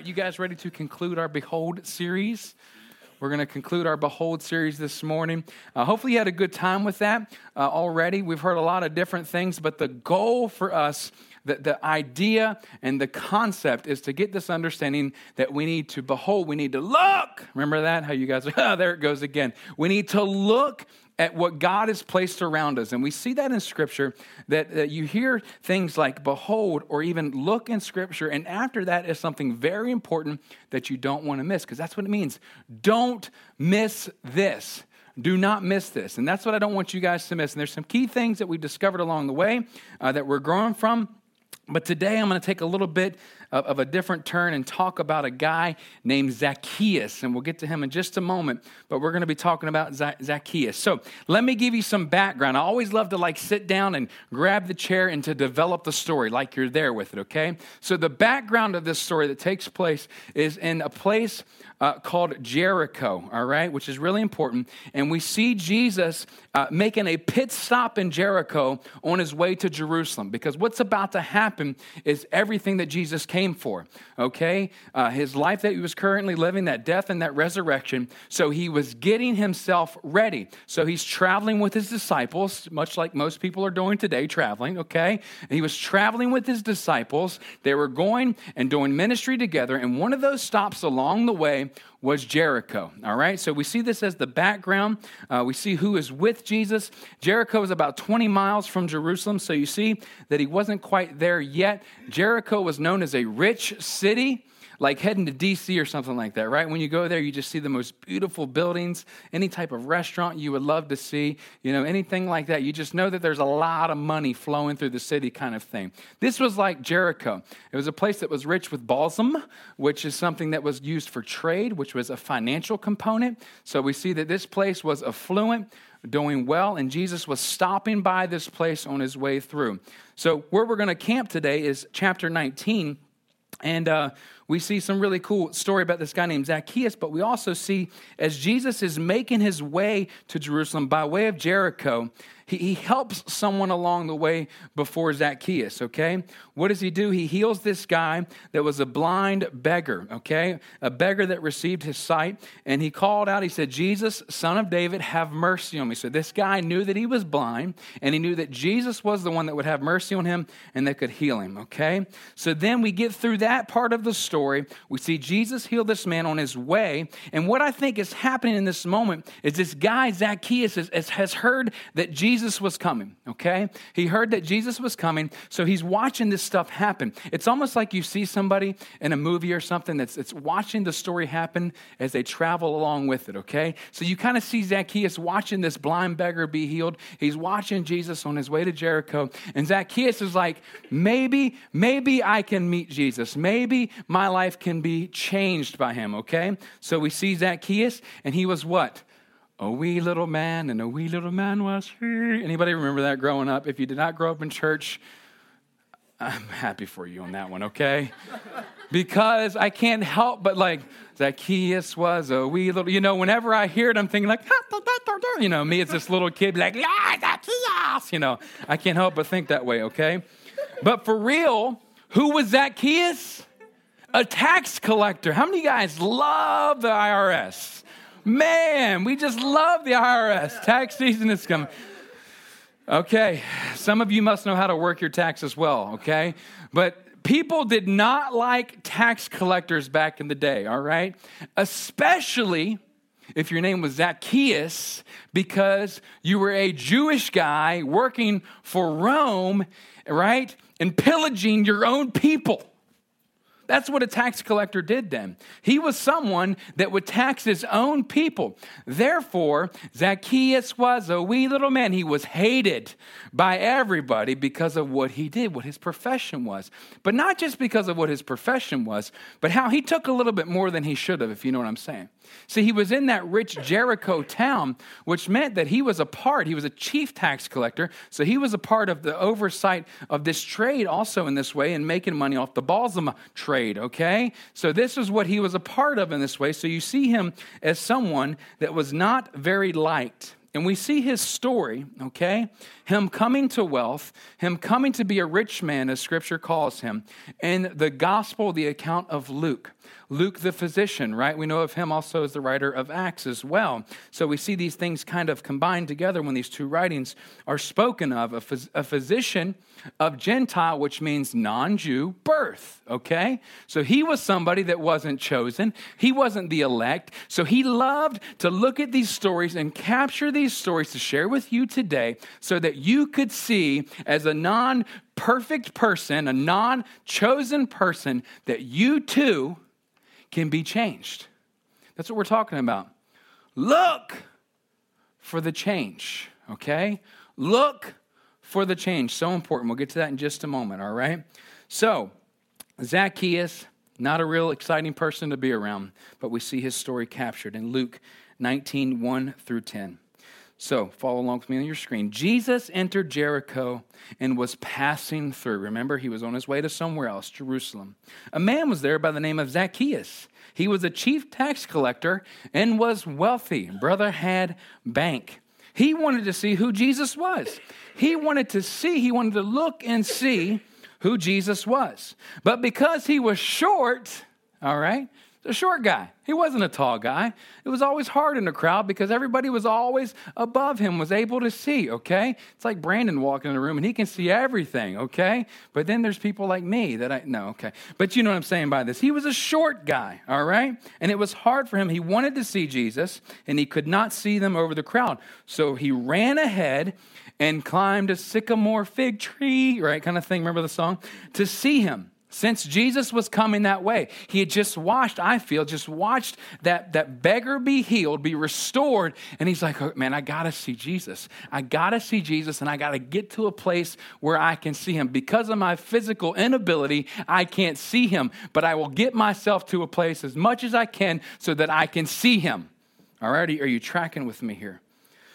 right, you guys ready to conclude our Behold series? We're going to conclude our Behold series this morning. Uh, hopefully, you had a good time with that uh, already. We've heard a lot of different things, but the goal for us, the, the idea and the concept is to get this understanding that we need to behold, we need to look. Remember that? How you guys oh, there it goes again. We need to look at what God has placed around us. And we see that in Scripture that, that you hear things like behold or even look in Scripture. And after that is something very important that you don't want to miss because that's what it means. Don't miss this. Do not miss this. And that's what I don't want you guys to miss. And there's some key things that we discovered along the way uh, that we're growing from. But today I'm going to take a little bit of, of, a different turn and talk about a guy named Zacchaeus. And we'll get to him in just a moment. But we're going to be talking about Zacchaeus. So let me give you some background. I always love to like sit down and grab the chair and to develop the story like you're there with it, okay? So the background of this story that takes place is in a place uh, called Jericho, all right, which is really important. And we see Jesus uh, making a pit stop in Jericho on his way to Jerusalem because what's about to happen is everything that Jesus came for, okay? Uh, his life that he was currently living, that death and that resurrection. So he was getting himself ready. So he's traveling with his disciples, much like most people are doing today, traveling, okay? And he was traveling with his disciples. They were going and doing ministry together. And one of those stops along the way was Jericho. All right, so we see this as the background. Uh, we see who is with Jesus. Jericho is about 20 miles from Jerusalem, so you see that he wasn't quite there yet. Jericho was known as a rich city like heading to DC or something like that, right? When you go there, you just see the most beautiful buildings, any type of restaurant you would love to see, you know, anything like that. You just know that there's a lot of money flowing through the city, kind of thing. This was like Jericho. It was a place that was rich with balsam, which is something that was used for trade, which was a financial component. So we see that this place was affluent doing well, and Jesus was stopping by this place on his way through. So, where we're going to camp today is chapter 19. And uh, we see some really cool story about this guy named Zacchaeus, but we also see as Jesus is making his way to Jerusalem by way of Jericho, he, he helps someone along the way before Zacchaeus, okay? What does he do? He heals this guy that was a blind beggar, okay? A beggar that received his sight. And he called out, he said, Jesus, son of David, have mercy on me. So this guy knew that he was blind, and he knew that Jesus was the one that would have mercy on him and that could heal him, okay? So then we get through that part of the story. We see Jesus heal this man on his way. And what I think is happening in this moment is this guy, Zacchaeus, is, has heard that Jesus was coming, okay? He heard that Jesus was coming, so he's watching this stuff happen. It's almost like you see somebody in a movie or something that's it's watching the story happen as they travel along with it, okay? So you kind of see Zacchaeus watching this blind beggar be healed. He's watching Jesus on his way to Jericho, and Zacchaeus is like, maybe, maybe I can meet Jesus. Maybe my life can be changed by him, okay? So we see Zacchaeus, and he was what? a wee little man and a wee little man was he. Anybody remember that growing up? If you did not grow up in church, I'm happy for you on that one, okay? because I can't help but like Zacchaeus was a wee little, you know, whenever I hear it, I'm thinking like, ah, you know, me as this little kid, like, yeah, Zacchaeus, you know, I can't help but think that way, okay? But for real, who was Zacchaeus? A tax collector. How many guys love the IRS? Man, we just love the IRS. Tax season is coming. Okay, some of you must know how to work your tax as well, okay? But people did not like tax collectors back in the day, all right? Especially if your name was Zacchaeus because you were a Jewish guy working for Rome, right? And pillaging your own people. That's what a tax collector did then. He was someone that would tax his own people. Therefore, Zacchaeus was a wee little man. He was hated by everybody because of what he did, what his profession was. But not just because of what his profession was, but how he took a little bit more than he should have, if you know what I'm saying. See, he was in that rich Jericho town, which meant that he was a part, he was a chief tax collector. So he was a part of the oversight of this trade also in this way and making money off the balsam trade, okay? So this is what he was a part of in this way. So you see him as someone that was not very liked. And we see his story, okay? Him coming to wealth, him coming to be a rich man, as scripture calls him, in the gospel, the account of Luke. Luke the physician, right? We know of him also as the writer of Acts as well. So we see these things kind of combined together when these two writings are spoken of. A, phys- a physician of Gentile, which means non Jew birth, okay? So he was somebody that wasn't chosen, he wasn't the elect. So he loved to look at these stories and capture these stories to share with you today so that you could see as a non perfect person, a non chosen person, that you too can be changed. That's what we're talking about. Look for the change, okay? Look for the change. So important. We'll get to that in just a moment, all right? So, Zacchaeus, not a real exciting person to be around, but we see his story captured in Luke 19 1 through 10. So follow along with me on your screen. Jesus entered Jericho and was passing through. Remember, he was on his way to somewhere else, Jerusalem. A man was there by the name of Zacchaeus. He was a chief tax collector and was wealthy. Brother had bank. He wanted to see who Jesus was. He wanted to see, he wanted to look and see who Jesus was. But because he was short, all right, a short guy. He wasn't a tall guy. It was always hard in the crowd because everybody was always above him, was able to see, okay? It's like Brandon walking in the room and he can see everything, okay? But then there's people like me that I, no, okay. But you know what I'm saying by this. He was a short guy, all right? And it was hard for him. He wanted to see Jesus and he could not see them over the crowd. So he ran ahead and climbed a sycamore fig tree, right? Kind of thing. Remember the song? To see him since Jesus was coming that way. He had just watched, I feel, just watched that, that beggar be healed, be restored. And he's like, oh, man, I got to see Jesus. I got to see Jesus, and I got to get to a place where I can see him. Because of my physical inability, I can't see him, but I will get myself to a place as much as I can so that I can see him. All right, are you tracking with me here?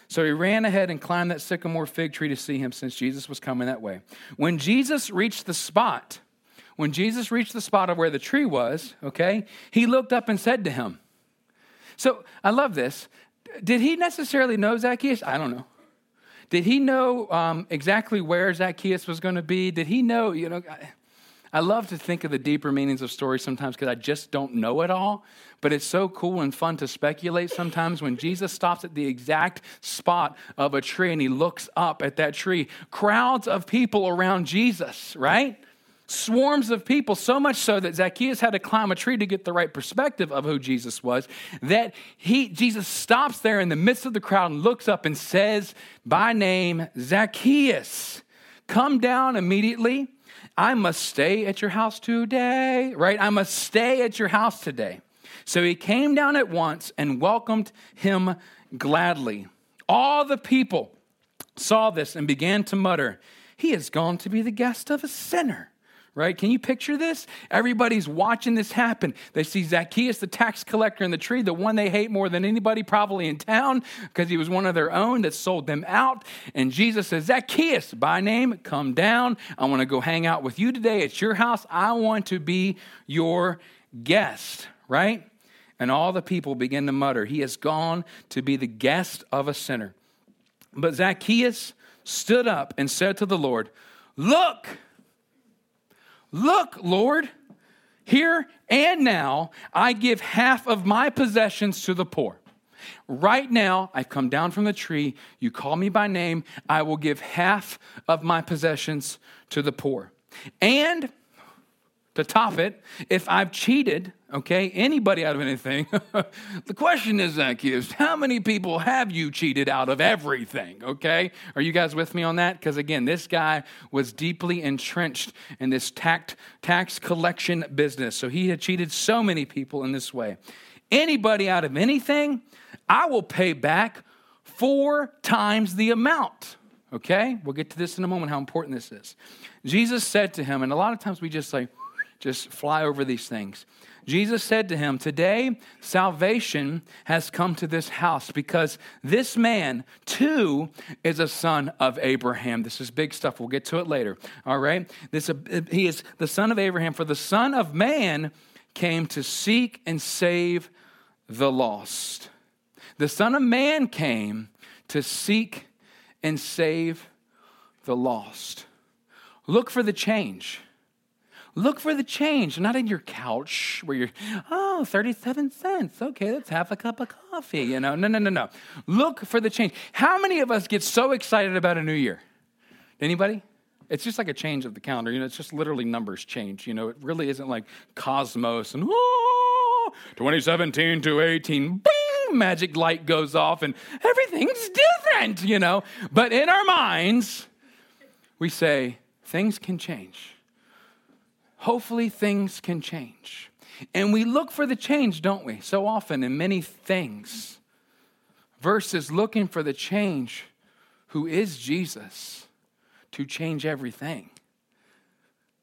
So he ran ahead and climbed that sycamore fig tree to see him since Jesus was coming that way. When Jesus reached the spot, when Jesus reached the spot of where the tree was, okay, he looked up and said to him. So I love this. Did he necessarily know Zacchaeus? I don't know. Did he know um, exactly where Zacchaeus was going to be? Did he know, you know, I, I love to think of the deeper meanings of stories sometimes because I just don't know it all. But it's so cool and fun to speculate sometimes when Jesus stops at the exact spot of a tree and he looks up at that tree. Crowds of people around Jesus, right? Swarms of people, so much so that Zacchaeus had to climb a tree to get the right perspective of who Jesus was, that he, Jesus stops there in the midst of the crowd and looks up and says by name, Zacchaeus, come down immediately. I must stay at your house today, right? I must stay at your house today. So he came down at once and welcomed him gladly. All the people saw this and began to mutter, He has gone to be the guest of a sinner right? Can you picture this? Everybody's watching this happen. They see Zacchaeus, the tax collector in the tree, the one they hate more than anybody probably in town because he was one of their own that sold them out. And Jesus says, Zacchaeus, by name, come down. I want to go hang out with you today at your house. I want to be your guest, right? And all the people begin to mutter, He has gone to be the guest of a sinner. But Zacchaeus stood up and said to the Lord, Look, Look, Lord, here and now I give half of my possessions to the poor. Right now, I've come down from the tree. You call me by name. I will give half of my possessions to the poor. And to top it, if I've cheated, okay, anybody out of anything, the question is, Zacchaeus, how many people have you cheated out of everything, okay? Are you guys with me on that? Because again, this guy was deeply entrenched in this tax, tax collection business. So he had cheated so many people in this way. Anybody out of anything, I will pay back four times the amount. Okay? We'll get to this in a moment, how important this is. Jesus said to him, and a lot of times we just say, just fly over these things. Jesus said to him, Today salvation has come to this house because this man too is a son of Abraham. This is big stuff. We'll get to it later. All right? This, uh, he is the son of Abraham, for the Son of Man came to seek and save the lost. The Son of Man came to seek and save the lost. Look for the change. Look for the change, not in your couch where you're, oh, 37 cents. Okay, that's half a cup of coffee. You know, no, no, no, no. Look for the change. How many of us get so excited about a new year? Anybody? It's just like a change of the calendar. You know, it's just literally numbers change. You know, it really isn't like cosmos and, oh, 2017 to 18, bing, magic light goes off and everything's different, you know. But in our minds, we say, things can change. Hopefully, things can change. And we look for the change, don't we? So often in many things, versus looking for the change who is Jesus to change everything.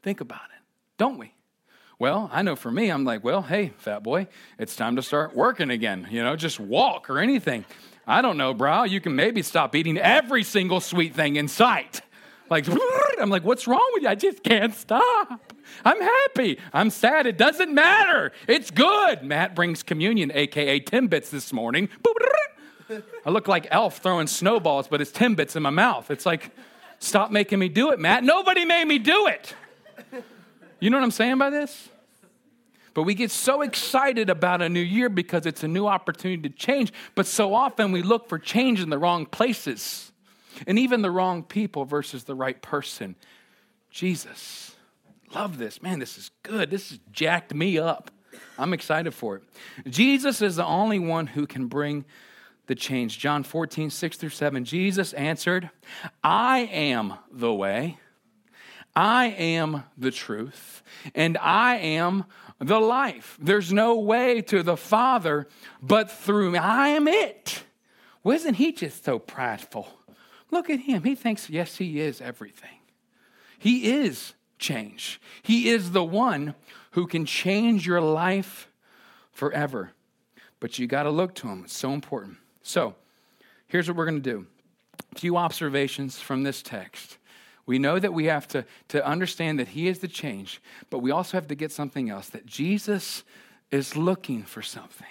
Think about it, don't we? Well, I know for me, I'm like, well, hey, fat boy, it's time to start working again. You know, just walk or anything. I don't know, bro. You can maybe stop eating every single sweet thing in sight. Like, I'm like, what's wrong with you? I just can't stop. I'm happy. I'm sad. It doesn't matter. It's good. Matt brings communion, aka Timbits, this morning. I look like Elf throwing snowballs, but it's Timbits in my mouth. It's like, stop making me do it, Matt. Nobody made me do it. You know what I'm saying by this? But we get so excited about a new year because it's a new opportunity to change. But so often we look for change in the wrong places and even the wrong people versus the right person. Jesus. Love this. Man, this is good. This has jacked me up. I'm excited for it. Jesus is the only one who can bring the change. John 14, 6 through 7. Jesus answered, I am the way, I am the truth, and I am the life. There's no way to the Father but through me. I am it. Wasn't he just so prideful? Look at him. He thinks, yes, he is everything. He is change. He is the one who can change your life forever. But you got to look to him. It's so important. So, here's what we're going to do a few observations from this text. We know that we have to, to understand that He is the change, but we also have to get something else that Jesus is looking for something.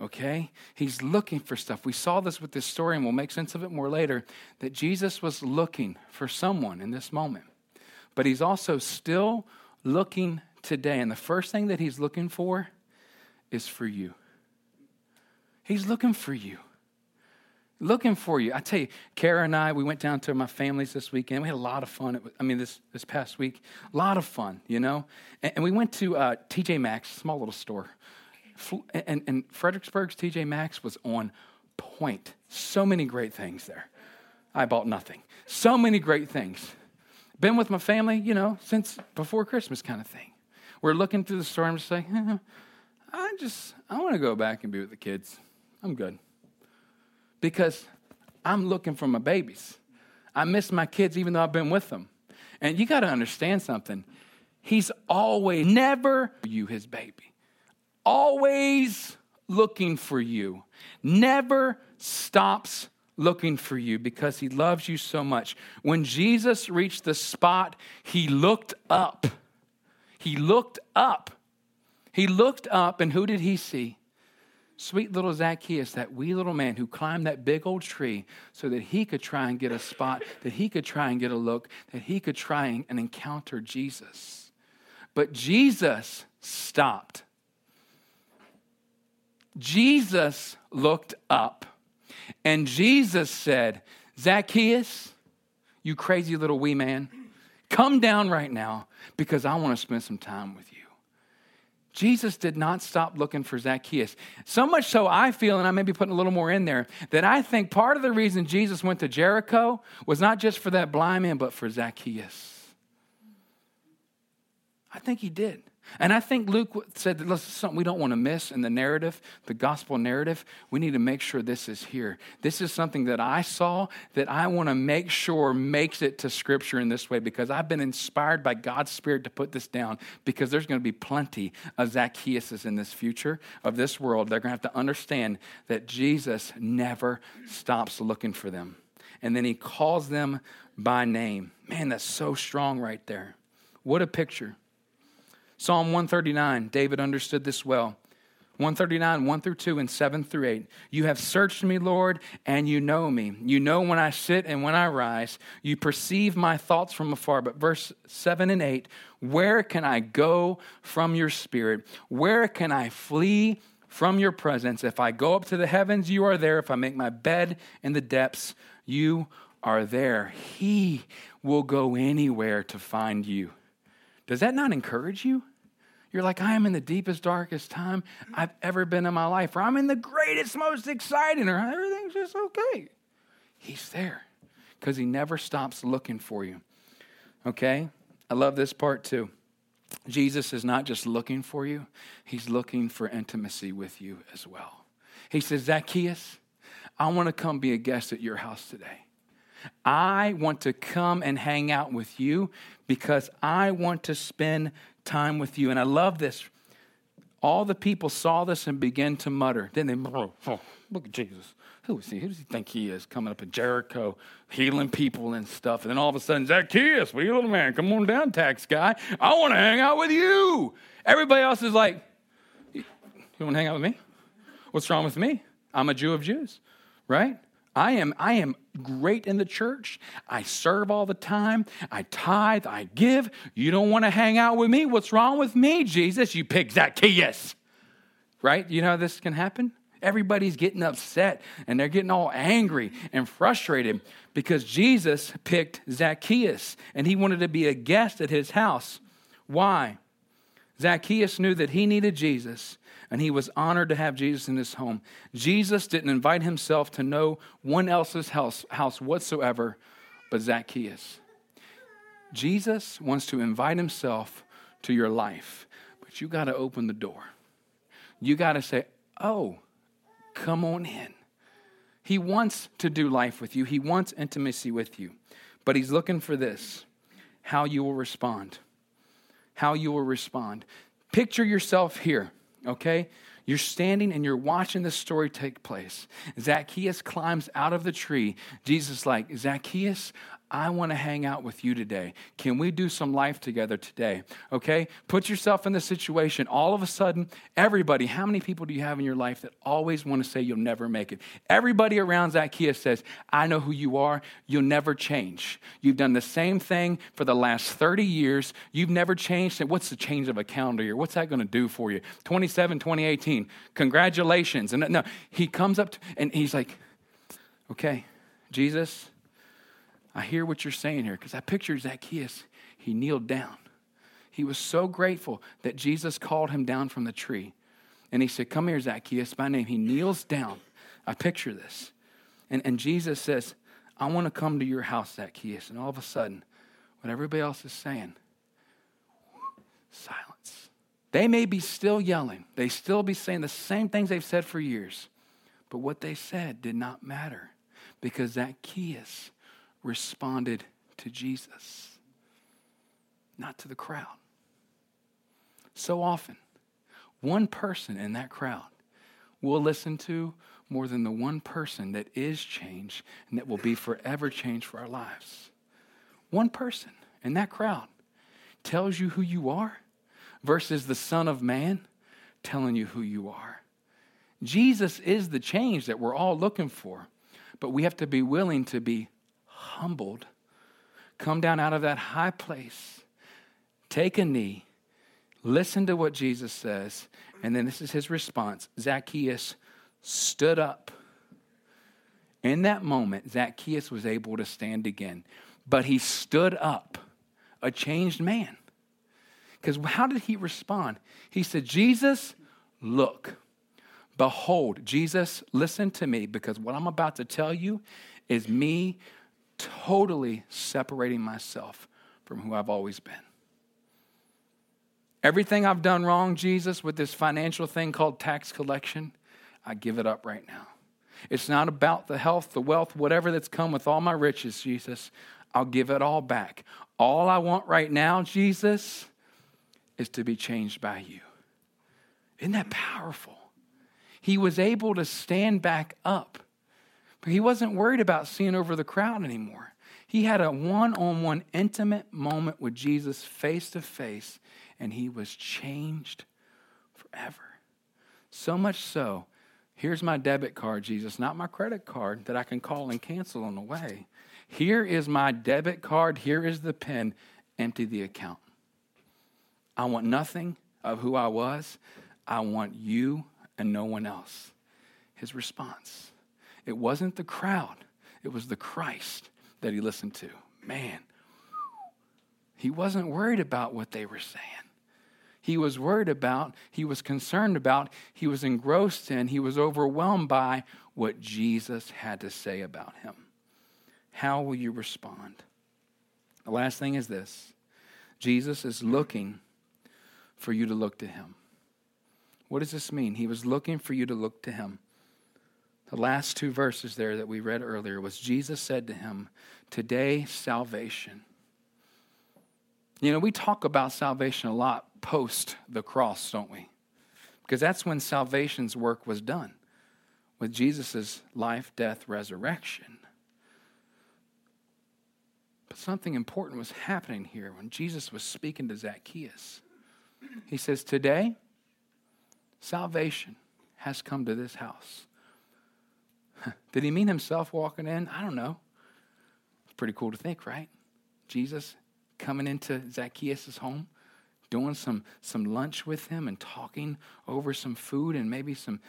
Okay? He's looking for stuff. We saw this with this story, and we'll make sense of it more later that Jesus was looking for someone in this moment but he's also still looking today. And the first thing that he's looking for is for you. He's looking for you. Looking for you. I tell you, Kara and I, we went down to my family's this weekend. We had a lot of fun. Was, I mean, this, this past week, a lot of fun, you know? And, and we went to uh, TJ Maxx, small little store. And, and Fredericksburg's TJ Maxx was on point. So many great things there. I bought nothing. So many great things. Been with my family, you know, since before Christmas kind of thing. We're looking through the store and just like, eh, I just, I want to go back and be with the kids. I'm good. Because I'm looking for my babies. I miss my kids even though I've been with them. And you got to understand something. He's always, never you, his baby. Always looking for you. Never stops looking for you because he loves you so much. When Jesus reached the spot, he looked up. He looked up. He looked up, and who did he see? Sweet little Zacchaeus, that wee little man who climbed that big old tree so that he could try and get a spot, that he could try and get a look, that he could try and encounter Jesus. But Jesus stopped. Jesus looked up. And Jesus said, Zacchaeus, you crazy little wee man, come down right now because I want to spend some time with you. Jesus did not stop looking for Zacchaeus. So much so, I feel, and I may be putting a little more in there, that I think part of the reason Jesus went to Jericho was not just for that blind man, but for Zacchaeus. I think he did. And I think Luke said this is something we don't want to miss in the narrative, the gospel narrative. We need to make sure this is here. This is something that I saw that I want to make sure makes it to Scripture in this way because I've been inspired by God's Spirit to put this down because there's going to be plenty of Zacchaeuses in this future of this world. They're going to have to understand that Jesus never stops looking for them. And then he calls them by name. Man, that's so strong right there. What a picture. Psalm 139, David understood this well. 139, 1 through 2, and 7 through 8. You have searched me, Lord, and you know me. You know when I sit and when I rise. You perceive my thoughts from afar. But verse 7 and 8 Where can I go from your spirit? Where can I flee from your presence? If I go up to the heavens, you are there. If I make my bed in the depths, you are there. He will go anywhere to find you. Does that not encourage you? You're like, I am in the deepest, darkest time I've ever been in my life, or I'm in the greatest, most exciting, or everything's just okay. He's there because he never stops looking for you. Okay? I love this part too. Jesus is not just looking for you, he's looking for intimacy with you as well. He says, Zacchaeus, I want to come be a guest at your house today. I want to come and hang out with you because I want to spend time with you. And I love this. All the people saw this and began to mutter. Then they, oh, oh, look at Jesus. Who is he? Who does he think he is? Coming up in Jericho, healing people and stuff. And then all of a sudden, Zacchaeus, wee little man, come on down, tax guy. I want to hang out with you. Everybody else is like, You want to hang out with me? What's wrong with me? I'm a Jew of Jews, right? I am, I am great in the church. I serve all the time. I tithe. I give. You don't want to hang out with me? What's wrong with me, Jesus? You pick Zacchaeus. Right? You know how this can happen? Everybody's getting upset and they're getting all angry and frustrated because Jesus picked Zacchaeus and he wanted to be a guest at his house. Why? Zacchaeus knew that he needed Jesus and he was honored to have Jesus in his home. Jesus didn't invite himself to no one else's house, house whatsoever but Zacchaeus. Jesus wants to invite himself to your life, but you got to open the door. You got to say, Oh, come on in. He wants to do life with you, he wants intimacy with you, but he's looking for this how you will respond. How you will respond. Picture yourself here okay? You're standing and you're watching this story take place. Zacchaeus climbs out of the tree. Jesus like, Zacchaeus, I want to hang out with you today. Can we do some life together today? Okay? Put yourself in the situation. All of a sudden, everybody, how many people do you have in your life that always want to say you'll never make it? Everybody around Zacchaeus says, I know who you are. You'll never change. You've done the same thing for the last 30 years. You've never changed. What's the change of a calendar year? What's that going to do for you? 27, 2018. Congratulations. And no, he comes up to, and he's like, okay, Jesus, I hear what you're saying here because I picture Zacchaeus. He kneeled down. He was so grateful that Jesus called him down from the tree. And he said, Come here, Zacchaeus, by name. He kneels down. I picture this. And, and Jesus says, I want to come to your house, Zacchaeus. And all of a sudden, what everybody else is saying, silence. They may be still yelling, they still be saying the same things they've said for years. But what they said did not matter because Zacchaeus responded to Jesus, not to the crowd. So often, one person in that crowd will listen to more than the one person that is changed and that will be forever changed for our lives. One person in that crowd tells you who you are versus the Son of Man telling you who you are. Jesus is the change that we're all looking for, but we have to be willing to be humbled, come down out of that high place, take a knee, listen to what Jesus says, and then this is his response Zacchaeus stood up. In that moment, Zacchaeus was able to stand again, but he stood up, a changed man. Because how did he respond? He said, Jesus, look. Behold, Jesus, listen to me because what I'm about to tell you is me totally separating myself from who I've always been. Everything I've done wrong, Jesus, with this financial thing called tax collection, I give it up right now. It's not about the health, the wealth, whatever that's come with all my riches, Jesus. I'll give it all back. All I want right now, Jesus, is to be changed by you. Isn't that powerful? He was able to stand back up he wasn't worried about seeing over the crowd anymore. He had a one on one intimate moment with Jesus face to face, and he was changed forever. So much so, here's my debit card, Jesus, not my credit card that I can call and cancel on the way. Here is my debit card. Here is the pen. Empty the account. I want nothing of who I was. I want you and no one else. His response. It wasn't the crowd, it was the Christ that he listened to. Man, he wasn't worried about what they were saying. He was worried about, he was concerned about, he was engrossed in, he was overwhelmed by what Jesus had to say about him. How will you respond? The last thing is this Jesus is looking for you to look to him. What does this mean? He was looking for you to look to him. The last two verses there that we read earlier was Jesus said to him, Today, salvation. You know, we talk about salvation a lot post the cross, don't we? Because that's when salvation's work was done with Jesus' life, death, resurrection. But something important was happening here when Jesus was speaking to Zacchaeus. He says, Today, salvation has come to this house. Did he mean himself walking in? I don't know. It's pretty cool to think, right? Jesus coming into Zacchaeus' home, doing some, some lunch with him and talking over some food and maybe some,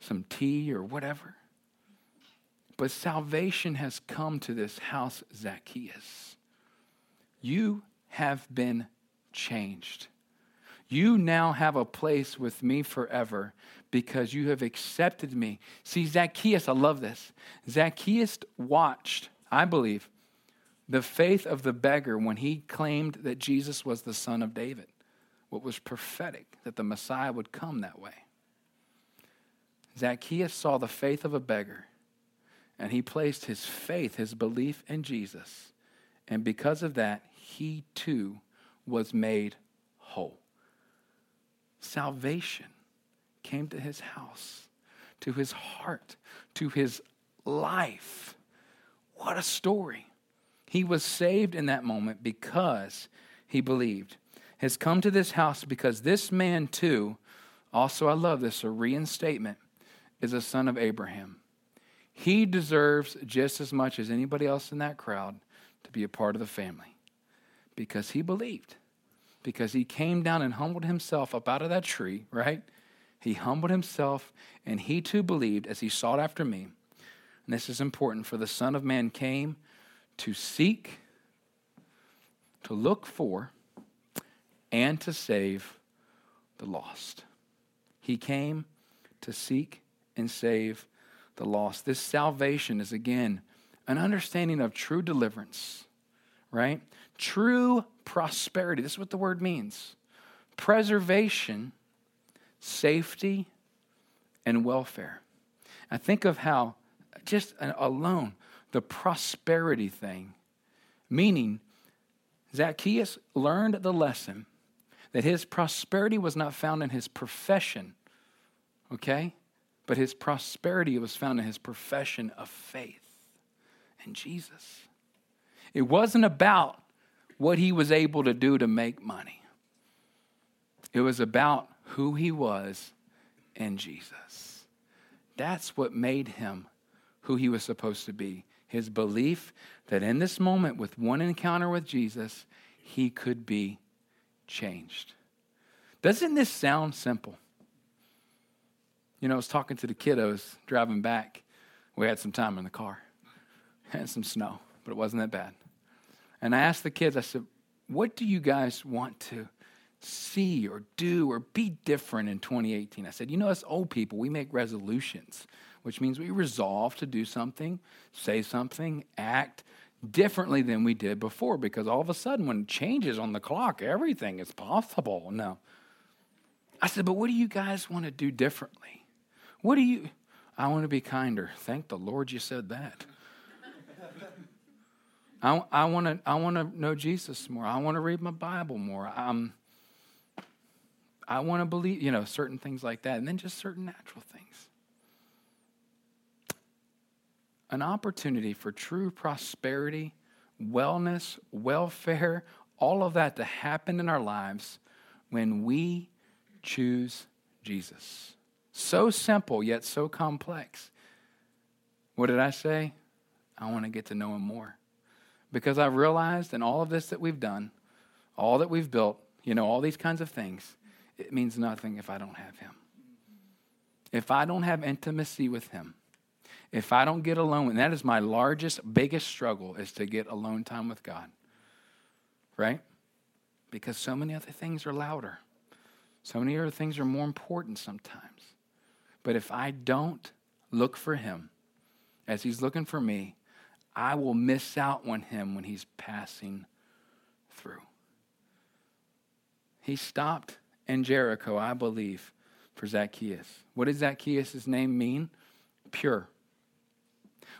some tea or whatever. But salvation has come to this house, Zacchaeus. You have been changed. You now have a place with me forever because you have accepted me. See, Zacchaeus, I love this. Zacchaeus watched, I believe, the faith of the beggar when he claimed that Jesus was the son of David, what was prophetic, that the Messiah would come that way. Zacchaeus saw the faith of a beggar, and he placed his faith, his belief in Jesus. And because of that, he too was made whole salvation came to his house, to his heart, to his life. What a story. He was saved in that moment because he believed. Has come to this house because this man, too, also, I love this, a reinstatement, is a son of Abraham. He deserves just as much as anybody else in that crowd to be a part of the family because he believed because he came down and humbled himself up out of that tree, right? He humbled himself and he too believed as he sought after me. And this is important for the Son of Man came to seek, to look for, and to save the lost. He came to seek and save the lost. This salvation is again an understanding of true deliverance, right? True prosperity. This is what the word means preservation, safety, and welfare. I think of how, just alone, the prosperity thing, meaning Zacchaeus learned the lesson that his prosperity was not found in his profession, okay? But his prosperity was found in his profession of faith in Jesus. It wasn't about what he was able to do to make money. It was about who he was in Jesus. That's what made him who he was supposed to be. His belief that in this moment, with one encounter with Jesus, he could be changed. Doesn't this sound simple? You know, I was talking to the kiddos driving back. We had some time in the car, had some snow, but it wasn't that bad. And I asked the kids, I said, what do you guys want to see or do or be different in 2018? I said, you know, as old people, we make resolutions, which means we resolve to do something, say something, act differently than we did before because all of a sudden, when it changes on the clock, everything is possible. No. I said, but what do you guys want to do differently? What do you, I want to be kinder. Thank the Lord you said that. I, I want to I want to know Jesus more. I want to read my Bible more. Um, I want to believe, you know, certain things like that, and then just certain natural things. An opportunity for true prosperity, wellness, welfare, all of that to happen in our lives when we choose Jesus. So simple, yet so complex. What did I say? I want to get to know him more. Because I've realized in all of this that we've done, all that we've built, you know, all these kinds of things, it means nothing if I don't have him. If I don't have intimacy with him, if I don't get alone, and that is my largest, biggest struggle is to get alone time with God. Right? Because so many other things are louder. So many other things are more important sometimes. But if I don't look for him as he's looking for me, I will miss out on him when he's passing through. He stopped in Jericho, I believe, for Zacchaeus. What does Zacchaeus' name mean? Pure.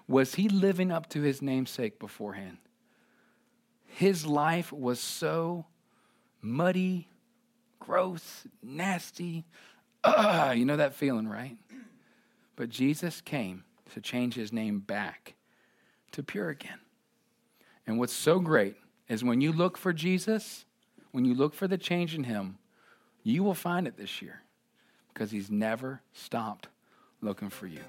Was he living up to his namesake beforehand? His life was so muddy, gross, nasty. You know that feeling, right? But Jesus came to change his name back to pure again. And what's so great is when you look for Jesus, when you look for the change in him, you will find it this year because he's never stopped looking for you.